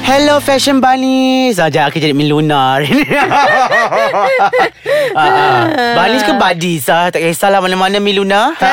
Hello Fashion Bunnies. Sekejap aku jadi Min Luna hari ni Ah, ah. Bunnies ke Buddies ah? Tak kisahlah mana-mana Min Luna Kan,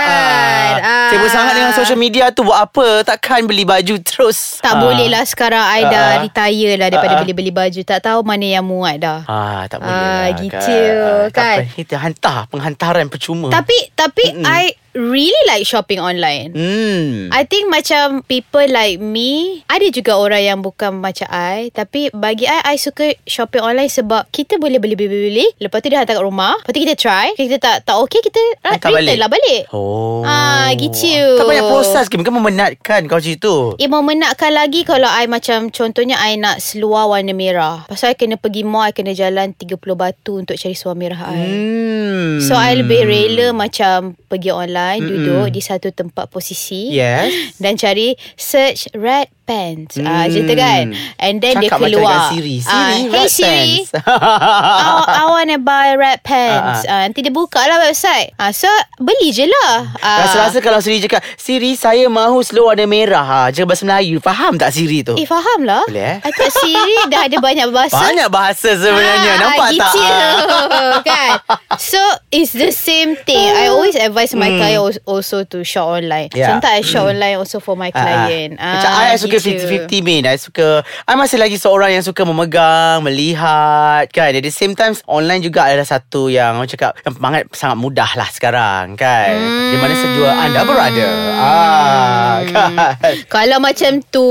ah. Sibuk sangat dengan social media tu. Buat apa? Takkan beli baju terus? Tak Ah. boleh lah sekarang. I Ah. dah retire lah Daripada Ah. beli-beli baju. Tak tahu mana yang muat dah. Ah, tak boleh Ah, lah, gitu, Tak kan? apa, Kita hantar Penghantaran percuma. Tapi Tapi I really like shopping online. Hmm. I think macam people like me Ada juga orang yang bukan macam I Tapi bagi I I suka shopping online Sebab kita boleh beli-beli Lepas tu dia hantar kat rumah. Lepas tu kita try. Kita tak tak okay Kita Hantar return balik. lah balik. Oh. Ah, gitu. Tak banyak proses ke Mungkin memenatkan Kau macam itu Ia memenatkan lagi kalau I macam contohnya I nak seluar warna merah. Pasal I kena pergi mall, I kena jalan 30 batu untuk cari seluar merah I. Hmm. So I lebih rela macam pergi online mm duduk di satu tempat posisi Yes. dan cari search red pants. Ah macam tu kan. And then Cakap dia macam keluar. dengan Siri Siri Ah, hey red Siri. pants. I, I want to buy red pants. Ah, Ah, nanti dia buka lah website. Ah, so beli je lah. Ah. Rasa-rasa kalau Siri cakap Siri saya mahu seluar warna merah ha. Cakap bahasa Melayu Faham tak Siri tu? Eh faham lah Boleh, eh? I thought Siri dah ada banyak bahasa Banyak bahasa sebenarnya Ah, Nampak tak? kan So it's the same thing I always advise my client als- also to shop online Hmm. Yeah. Sometimes I shop online also for my client Macam I, I suka gitu. 50-50 min I suka I masih lagi seorang yang suka memegang Melihat Kan? At the same time Online juga adalah satu yang Orang cakap Yang sangat, sangat mudah lah sekarang Kan? Hmm. Di mana sejual anda berada. Ah, Kan? Kalau macam tu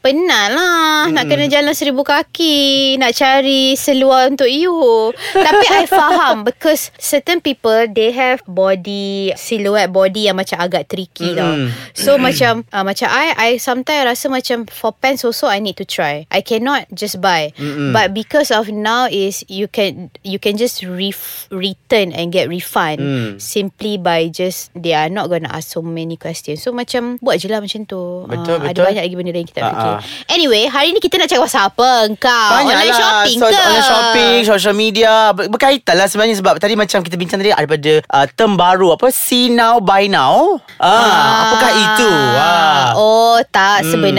Penat lah. Nak kena jalan seribu kaki Nak cari seluar untuk you. Tapi I faham Because certain people They have body Silhouette body Yang macam agak tricky tau. Mm-mm. So macam uh, Macam I I sometimes rasa macam For pants also I need to try. I cannot just buy. Mm-mm. But because of now Is you can You can just ref, Return and get refund Mm. Simply by just They are not gonna ask so many questions. So macam Buat je lah macam tu. Betul, Ah, betul. Ada banyak lagi benda lain kita Ah, fikir. ah. Anyway Hari ni kita nak cakap pasal apa Engkau? Banyak Online lah. shopping so, ke? Online shopping Social media Ber- Berkaitan lah sebenarnya Sebab tadi macam kita bincang tadi Daripada uh, term baru Apa? See now buy now. Ah, Apakah itu? Ah. Oh tak. Sebenarnya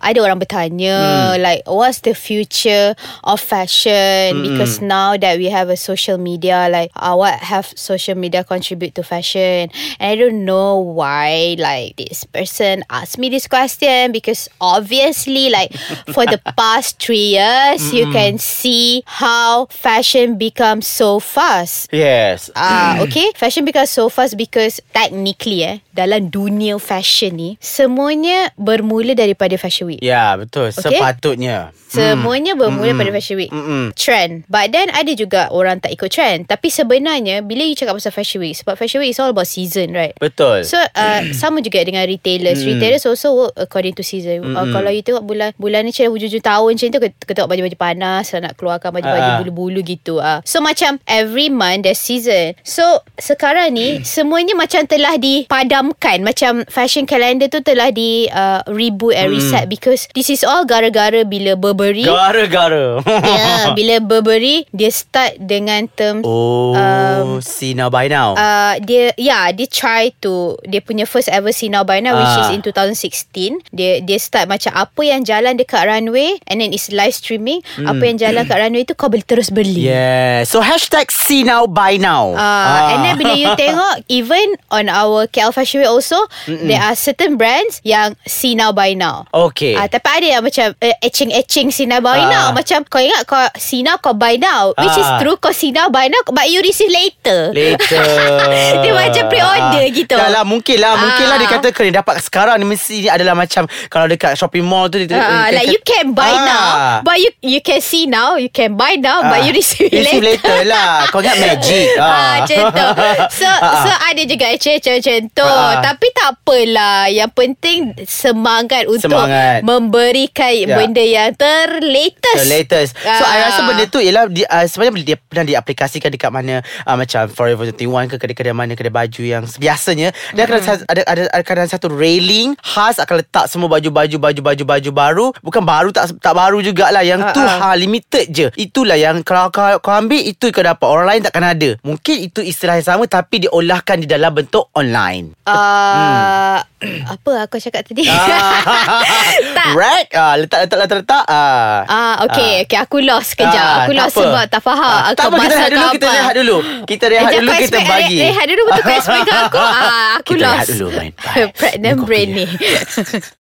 Ada orang bertanya Like what's the future Of fashion? Because now that we have a social media Like uh, what have social media Contribute to fashion? And I don't know why Like this person Asked me this question Because obviously Like for the past three years You can see How fashion becomes so fast. Yes. Ah, okay. Fashion becomes so fast because technically eh dalam dunia fashion ni semuanya bermula daripada fashion week. Ya betul Okay. Sepatutnya Semuanya bermula pada fashion week. Mm-mm. Trend. But then ada juga orang tak ikut trend. Tapi sebenarnya bila you cakap pasal fashion week sebab fashion week is all about season, right? Betul So uh, sama juga dengan retailers. Mm. Retailers also work according to season. Uh, kalau you tengok bulan bulan ni macam hujung-hujung tahun macam tu kita tengok baju-baju panas nak keluarkan baju-baju Ah. bulu-bulu gitu ah. So macam every month there's season. So sekarang ni semuanya macam telah dipadamkan. Macam fashion calendar tu telah di uh, reboot and reset because this is all gara-gara bila Burberry Gara-gara. Ya, bila Burberry dia start dengan term Oh Um, See now buy now. Uh, dia yeah dia try to dia punya first ever See Now Buy Now which Ah. is in 2016 dia dia start macam apa yang jalan dekat runway and then it's live streaming. Apa yang jalan kat runway tu kau boleh terus beli. Yeah. So hashtag See now buy now. Uh, And then bila you tengok Even on our KL Fashion Week also Mm-mm. There are certain brands Yang see now buy now Okay Ah, tapi ada yang macam uh, Etching-etching now buy Ah. now Macam kau ingat kau now kau buy now Which is Ah. true Kau now buy now But you receive later Later Dia macam pre-order gitu. Dah lah mungkin lah Mungkin lah Ah. dia kata Kena dapat sekarang ni Mesti ni adalah macam Kalau dekat shopping mall tu dia, Uh, dia, like you can buy Ah. now But you you can see now You can buy now Ah. But you receive, Receive later lah Kau ingat magic Ah, macam tu So Ah. so ada juga Macam macam tu Ah, Ah, ah. Tapi tak apalah Yang penting Semangat untuk Semangat. Memberikan Ya. Benda yang terlatest. The latest So I Ah. rasa benda tu Ialah di, uh, Sebenarnya dia pernah diaplikasikan Dekat mana uh, Macam Forever 21 ke Kedai-kedai mana Kedai baju yang Biasanya Dia akan ada, ada, ada, ada satu railing Khas akan letak semua baju-baju Baju-baju baju baru. Bukan baru tak tak baru jugalah. Yang tu Ah, ha, limited je. Itulah yang Kalau kau, kau ambil Itu kau dapat. Orang lain takkan ada. Mungkin itu istilah yang sama Tapi diolahkan Di dalam bentuk online. Uh, Apa aku cakap tadi Tak Rack ah, Letak letak letak letak ah. Ah, okay, okay. Aku lost sekejap. Ah, aku lost apa. sebab tak faham. Ah, tak apa kita rehat dulu kau Kita apa. rehat dulu Kita rehat Sekejap, dulu Kita bagi Rehat dulu betul kau explain kat aku. Ah, aku Kita lost. rehat dulu, main. Pregnant brain ni.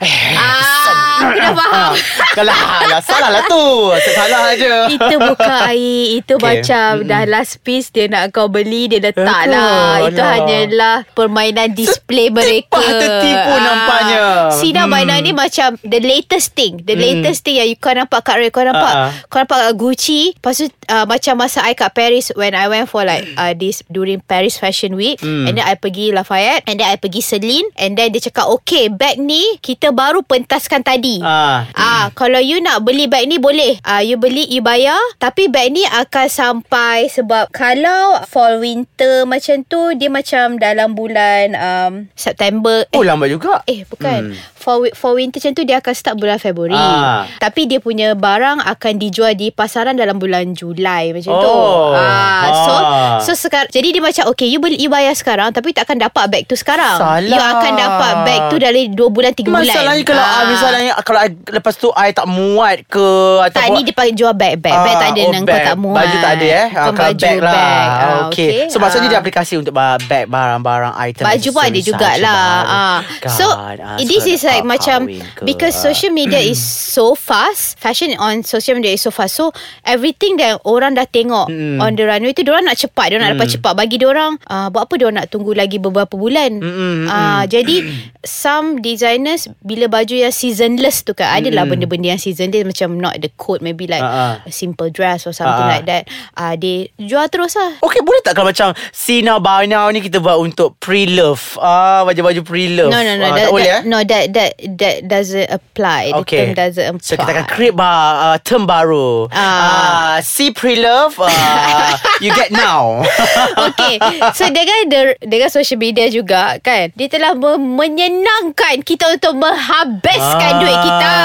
ah, aku dah faham. Kalah lah Salah lah tu Salah aja Itu bukan air Itu Okay. macam Dah last piece Dia nak kau beli Dia letak Betul lah Itu lah. hanyalah Permainan display mereka tertipu nampaknya. Sina Hmm. mainan ni macam The latest thing The latest thing Yang you kau nampak kat Kau nampak Ah, ah. Kau nampak kat Gucci Lepas tu uh, Macam masa I kat Paris When I went for like uh, This During Paris Fashion Week Hmm. And then I pergi Lafayette And then I pergi Celine And then dia cakap Okay bag ni Kita baru pentaskan tadi Ah. Ah, kalau you nak beli bag ni boleh. Ah, you beli you bayar, tapi bag ni akan sampai sebab kalau fall winter macam tu dia macam dalam bulan um, September. Oh lambat juga Eh bukan Hmm. For, for winter macam tu Dia akan start bulan Februari Ah. Tapi dia punya barang Akan dijual di pasaran Dalam bulan Julai Macam tu Oh. ah, So Ah. So sekarang Jadi dia macam Okay you beli you bayar sekarang Tapi takkan dapat bag tu sekarang Salah. You akan dapat bag tu Dari 2 bulan 3 bulan Masalahnya kalau ah. Misalnya Kalau I, lepas tu I tak muat ke Tak ni dia pakai jual bag Bag, bag Ah, tak ada oh, bag. kau tak muat Baju tak ada eh Ah, kalau baju bag lah bag. Ah, okay. So maksudnya Ah. dia aplikasi Untuk ba- bag Barang-barang item Baju pun ada jugalah ah. baru. So God, ah, This is like macam ke. Because social media is so fast Fashion on social media is so fast. So everything that Orang dah tengok Mm. On the runway tu Diorang nak cepat Diorang nak dapat cepat. Bagi diorang uh, Buat apa diorang nak tunggu lagi Beberapa bulan? Mm-mm, Ah, Jadi Some designers Bila baju yang seasonless tu kan Adalah Mm. benda-benda yang seasonless Macam not the coat Maybe like Ah, ah. A simple dress Or something Ah, ah. like that. Uh, They jual terus lah. Okay boleh tak kalau macam See now buy now ni Kita buat untuk pre-love? Ah, Baju-baju pre-love. No no no ah, that, Tak boleh that, eh? No that that that doesn't apply. The term doesn't apply. So kita akan create bar, uh, term baru Ah. uh, See pre-love uh, You get now Okay So dengan the, Dengan social media juga Kan Dia telah me- menyenangkan Kita untuk Menghabiskan Ah. duit kita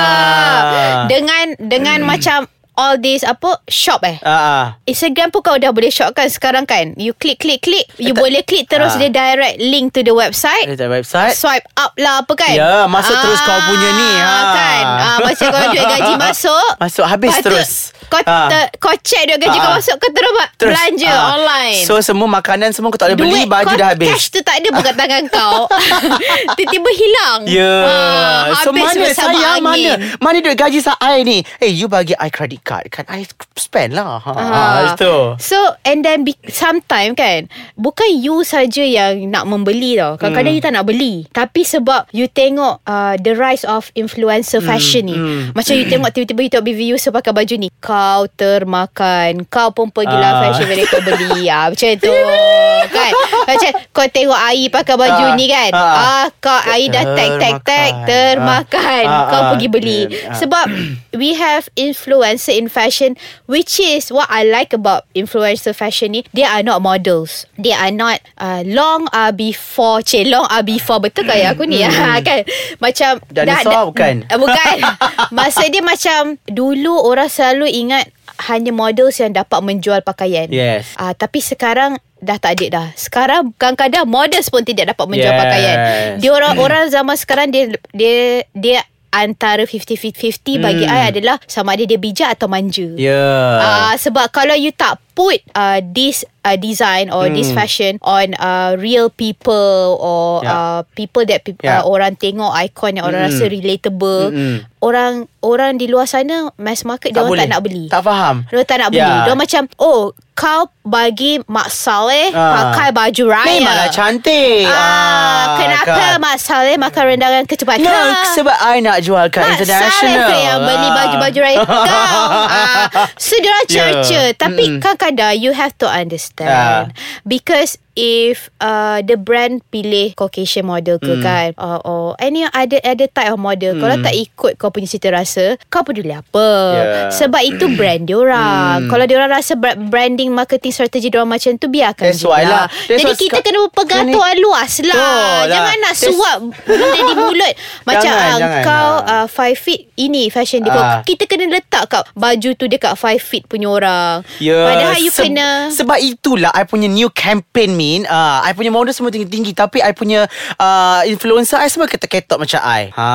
Dengan Dengan macam All this Apa Shop eh? Uh, Instagram pun kau dah boleh shop kan Sekarang kan? You klik klik klik You tak- boleh klik Terus Ah. dia direct Link to the website. Ada website. Swipe up lah apa kan? Ya, masuk terus kau punya ni, ha. Kan? Ah, Macam kau duit gaji masuk. Masuk habis tu, terus Kau, Ah. ter, kau check duit gaji Ah. kau masuk Kau terus, Terus, belanja ah. online. So semua makanan Semua kau tak boleh beli Duit Baju kau dah habis. Cash tu tak ada Bukan tangan kau. Tiba-tiba hilang. Ya. Ah, So habis mana? saya Mana angin. Mana? Duit gaji saya ni? Eh you bagi I credit card Kan? I spend lah. Ha, Ah. Itu. So and then be, Sometime kan Bukan you saja yang Nak membeli tau. Kadang-kadang Hmm. you tak nak beli. Tapi sebab You tengok uh, The rise of Influencer fashion ni. hmm. Macam you tengok Tiba-tiba you tengok Viewer pakai baju ni Kau termakan Kau pun pergilah Ah. fashion Mereka beli ah, Macam tu Kan Macam kau tengok Ai pakai baju Ah. ni kan Ah. ah, Kau Ai dah tag tag tag Termakan. Ah. Kau Ah, pergi beli ah. Sebab We have influencer in fashion Which is What I like about Influencer fashion ni They are not models They are not uh, Long are before Cik long are before Betul kaya aku ni ah, Kan Macam Dinosaur bukan? uh, Bukan Masa dia macam Dulu orang selalu ingat Hanya models yang dapat menjual pakaian. Yes. Ah, Tapi sekarang Dah tak ada dah. Sekarang kadang-kadang Models pun tidak dapat menjual Yes. pakaian. Dia orang orang zaman sekarang Dia Dia Dia antara 50-50 bagi Hmm. I adalah sama ada dia bijak atau manja. Ya Ah, sebab kalau you tak put uh, this uh, design or this Hmm. fashion on uh, real people or Ya. uh, people that peop- Ya. uh, orang tengok icon yang orang Mm-mm. rasa relatable, Mm-mm. orang orang di luar sana mass market dia orang tak nak beli. Tak faham Dia tak nak beli. Ya. Dia macam oh kau bagi Mak Saleh Ah. pakai baju raya. Memanglah cantik Ah, kenapa kan? Mak Saleh makan rendangan kecepatan? No, sebab I nak jual kat Mak international. Saleh yang beli baju-baju raya kau. Ah, so diorang Ya. cerca. Tapi Mm-mm. kadang-kadang you have to understand. Ah. Because if uh, the brand pilih Caucasian model ke kan? Uh, or any other other type of model. Kalau tak ikut kau punya cita rasa kau peduli apa? Yeah. sebab itu brand diorang. Kalau diorang rasa bra- branding marketing strategi diorang macam tu biarkan That's why je lah. That's jadi kita kena pegang sekarang ni- luas lah. Lah. jangan nak That's- suap benda di mulut. Macam Jangan, ah, jangan. kau Ah. uh, five feet ini fashion dia Ah. kita kena letak kat baju tu dekat five feet punya orang. Ya, padahal you se- kena Sebab itulah I punya new campaign Min uh, I punya model semua tinggi-tinggi Tapi I punya uh, Influencer I semua ketok-ketok macam I ha,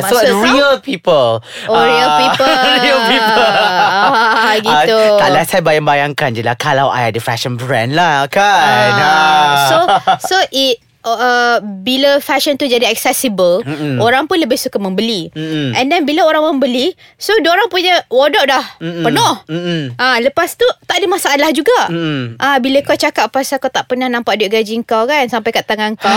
So Maksud kau? real people Oh, real Ah, people. Real people Ah, gitu. Ah, Kalau saya bayang-bayangkan je lah Kalau I ada fashion brand lah Kan Ah, Ah. So so it Uh, bila fashion tu jadi accessible Mm-mm. orang pun lebih suka membeli Mm-mm. and then bila orang membeli so orang punya wardrobe dah Mm-mm. penuh Mm-mm. Ah, lepas tu tak ada masalah juga. Mm. Ah, bila kau cakap pasal kau tak pernah nampak duit gaji kau kan sampai kat tangan kau,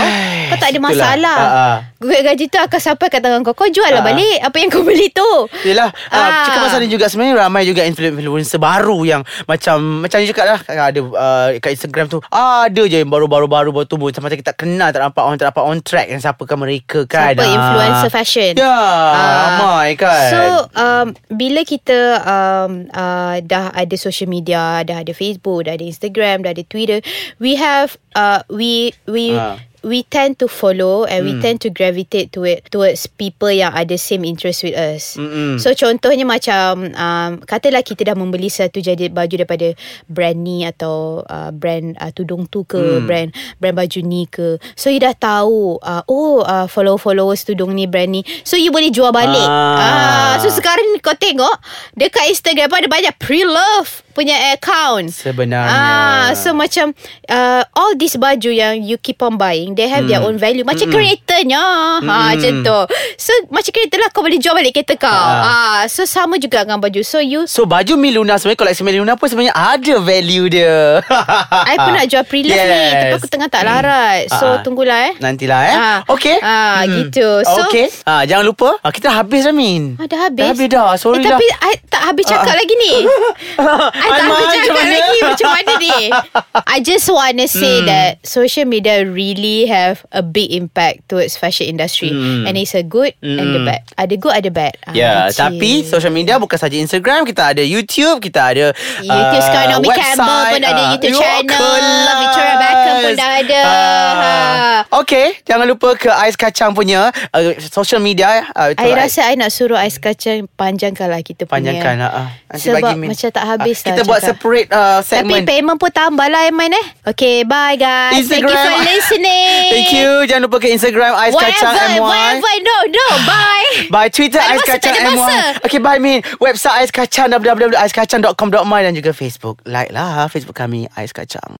kau tak ada masalah. Ah, ah. Duit gaji tu akan sampai kat tangan kau. Kau jual lah Ah. balik apa yang kau beli tu. Yelah ah. Ah. Cakap pasal ni juga Sebenarnya ramai juga influencer baru Yang macam Macam ni cakap lah Ada uh, kat Instagram tu Ada je yang baru-baru Baru baru tumbuh Macam kita tak kenal Tak nampak orang Tak nampak on track Yang siapakah mereka kan Siapa Ah. influencer fashion. Ya Ah. Ramai kan So um, Bila kita um, uh, Dah ada social media Dah ada Facebook Dah ada Instagram Dah ada Twitter We have uh, We We Ah. We tend to follow And Hmm. we tend to gravitate to it Towards people Yang ada same interest with us Mm-mm. So contohnya macam um, Katalah kita dah membeli Satu jadi baju daripada Brand ni Atau uh, Brand uh, tudung tu ke Hmm. Brand Brand baju ni ke So you dah tahu uh, Oh uh, follow-followers tudung ni Brand ni So you boleh jual balik Ah. ah. So sekarang ni kau tengok Dekat Instagram pun ada banyak Pre-love punya account Sebenarnya. ah, So macam uh, All this baju yang You keep on buying They have their own value. Macam kreatornya ha, Macam tu. So macam kereta lah Kau boleh jual balik kereta kau. Ah. So sama juga dengan baju. So you So baju Miluna sebenarnya Koleksi Miluna pun sebenarnya Ada value dia. I pun nak jual pre-love ni. Tapi aku tengah tak larat. So Ah. tunggulah eh. Nantilah eh. Ah. Okay. Ah, gitu. So- Okay. Ah, Jangan lupa ah, Kita habis dah Min Ah, dah habis? Dah habis dah. Sorry eh, dah. Tapi I tak habis cakap Ah. lagi ni. I tak habis cakap Macam mana ni I just want to say Hmm. that Social media really have A big impact Towards fashion industry Hmm. And it's a good And the Hmm. bad Ada good ada bad Ah, Ya, gitu. tapi social media bukan saja Instagram, kita ada YouTube, kita ada YouTube uh, sekarang Naomi website, Campbell pun ada ah. YouTube You channel. kelas. Victoria Beckham pun dah ada. Ha. Okay, jangan lupa ke Ais Kacang punya uh, social media. Uh, I rasa I nak suruh ais kacang Panjangkan lah kita punya panjangkan. Uh, uh. Nanti Sebab bagi macam tak habis Ah, Kita lah buat cakap. separate uh, Tapi segment. payment pun tambah lah Aiman eh Okay bye guys Thank you Instagram. for listening Thank you. Jangan lupa ke Instagram Ais Kacang MY. Whatever No no bye By Twitter Ais Kacang. MY Okay bye Min Website Ais Kacang www.aiskacang.com.my Dan juga Facebook Like lah Facebook kami Ais Kacang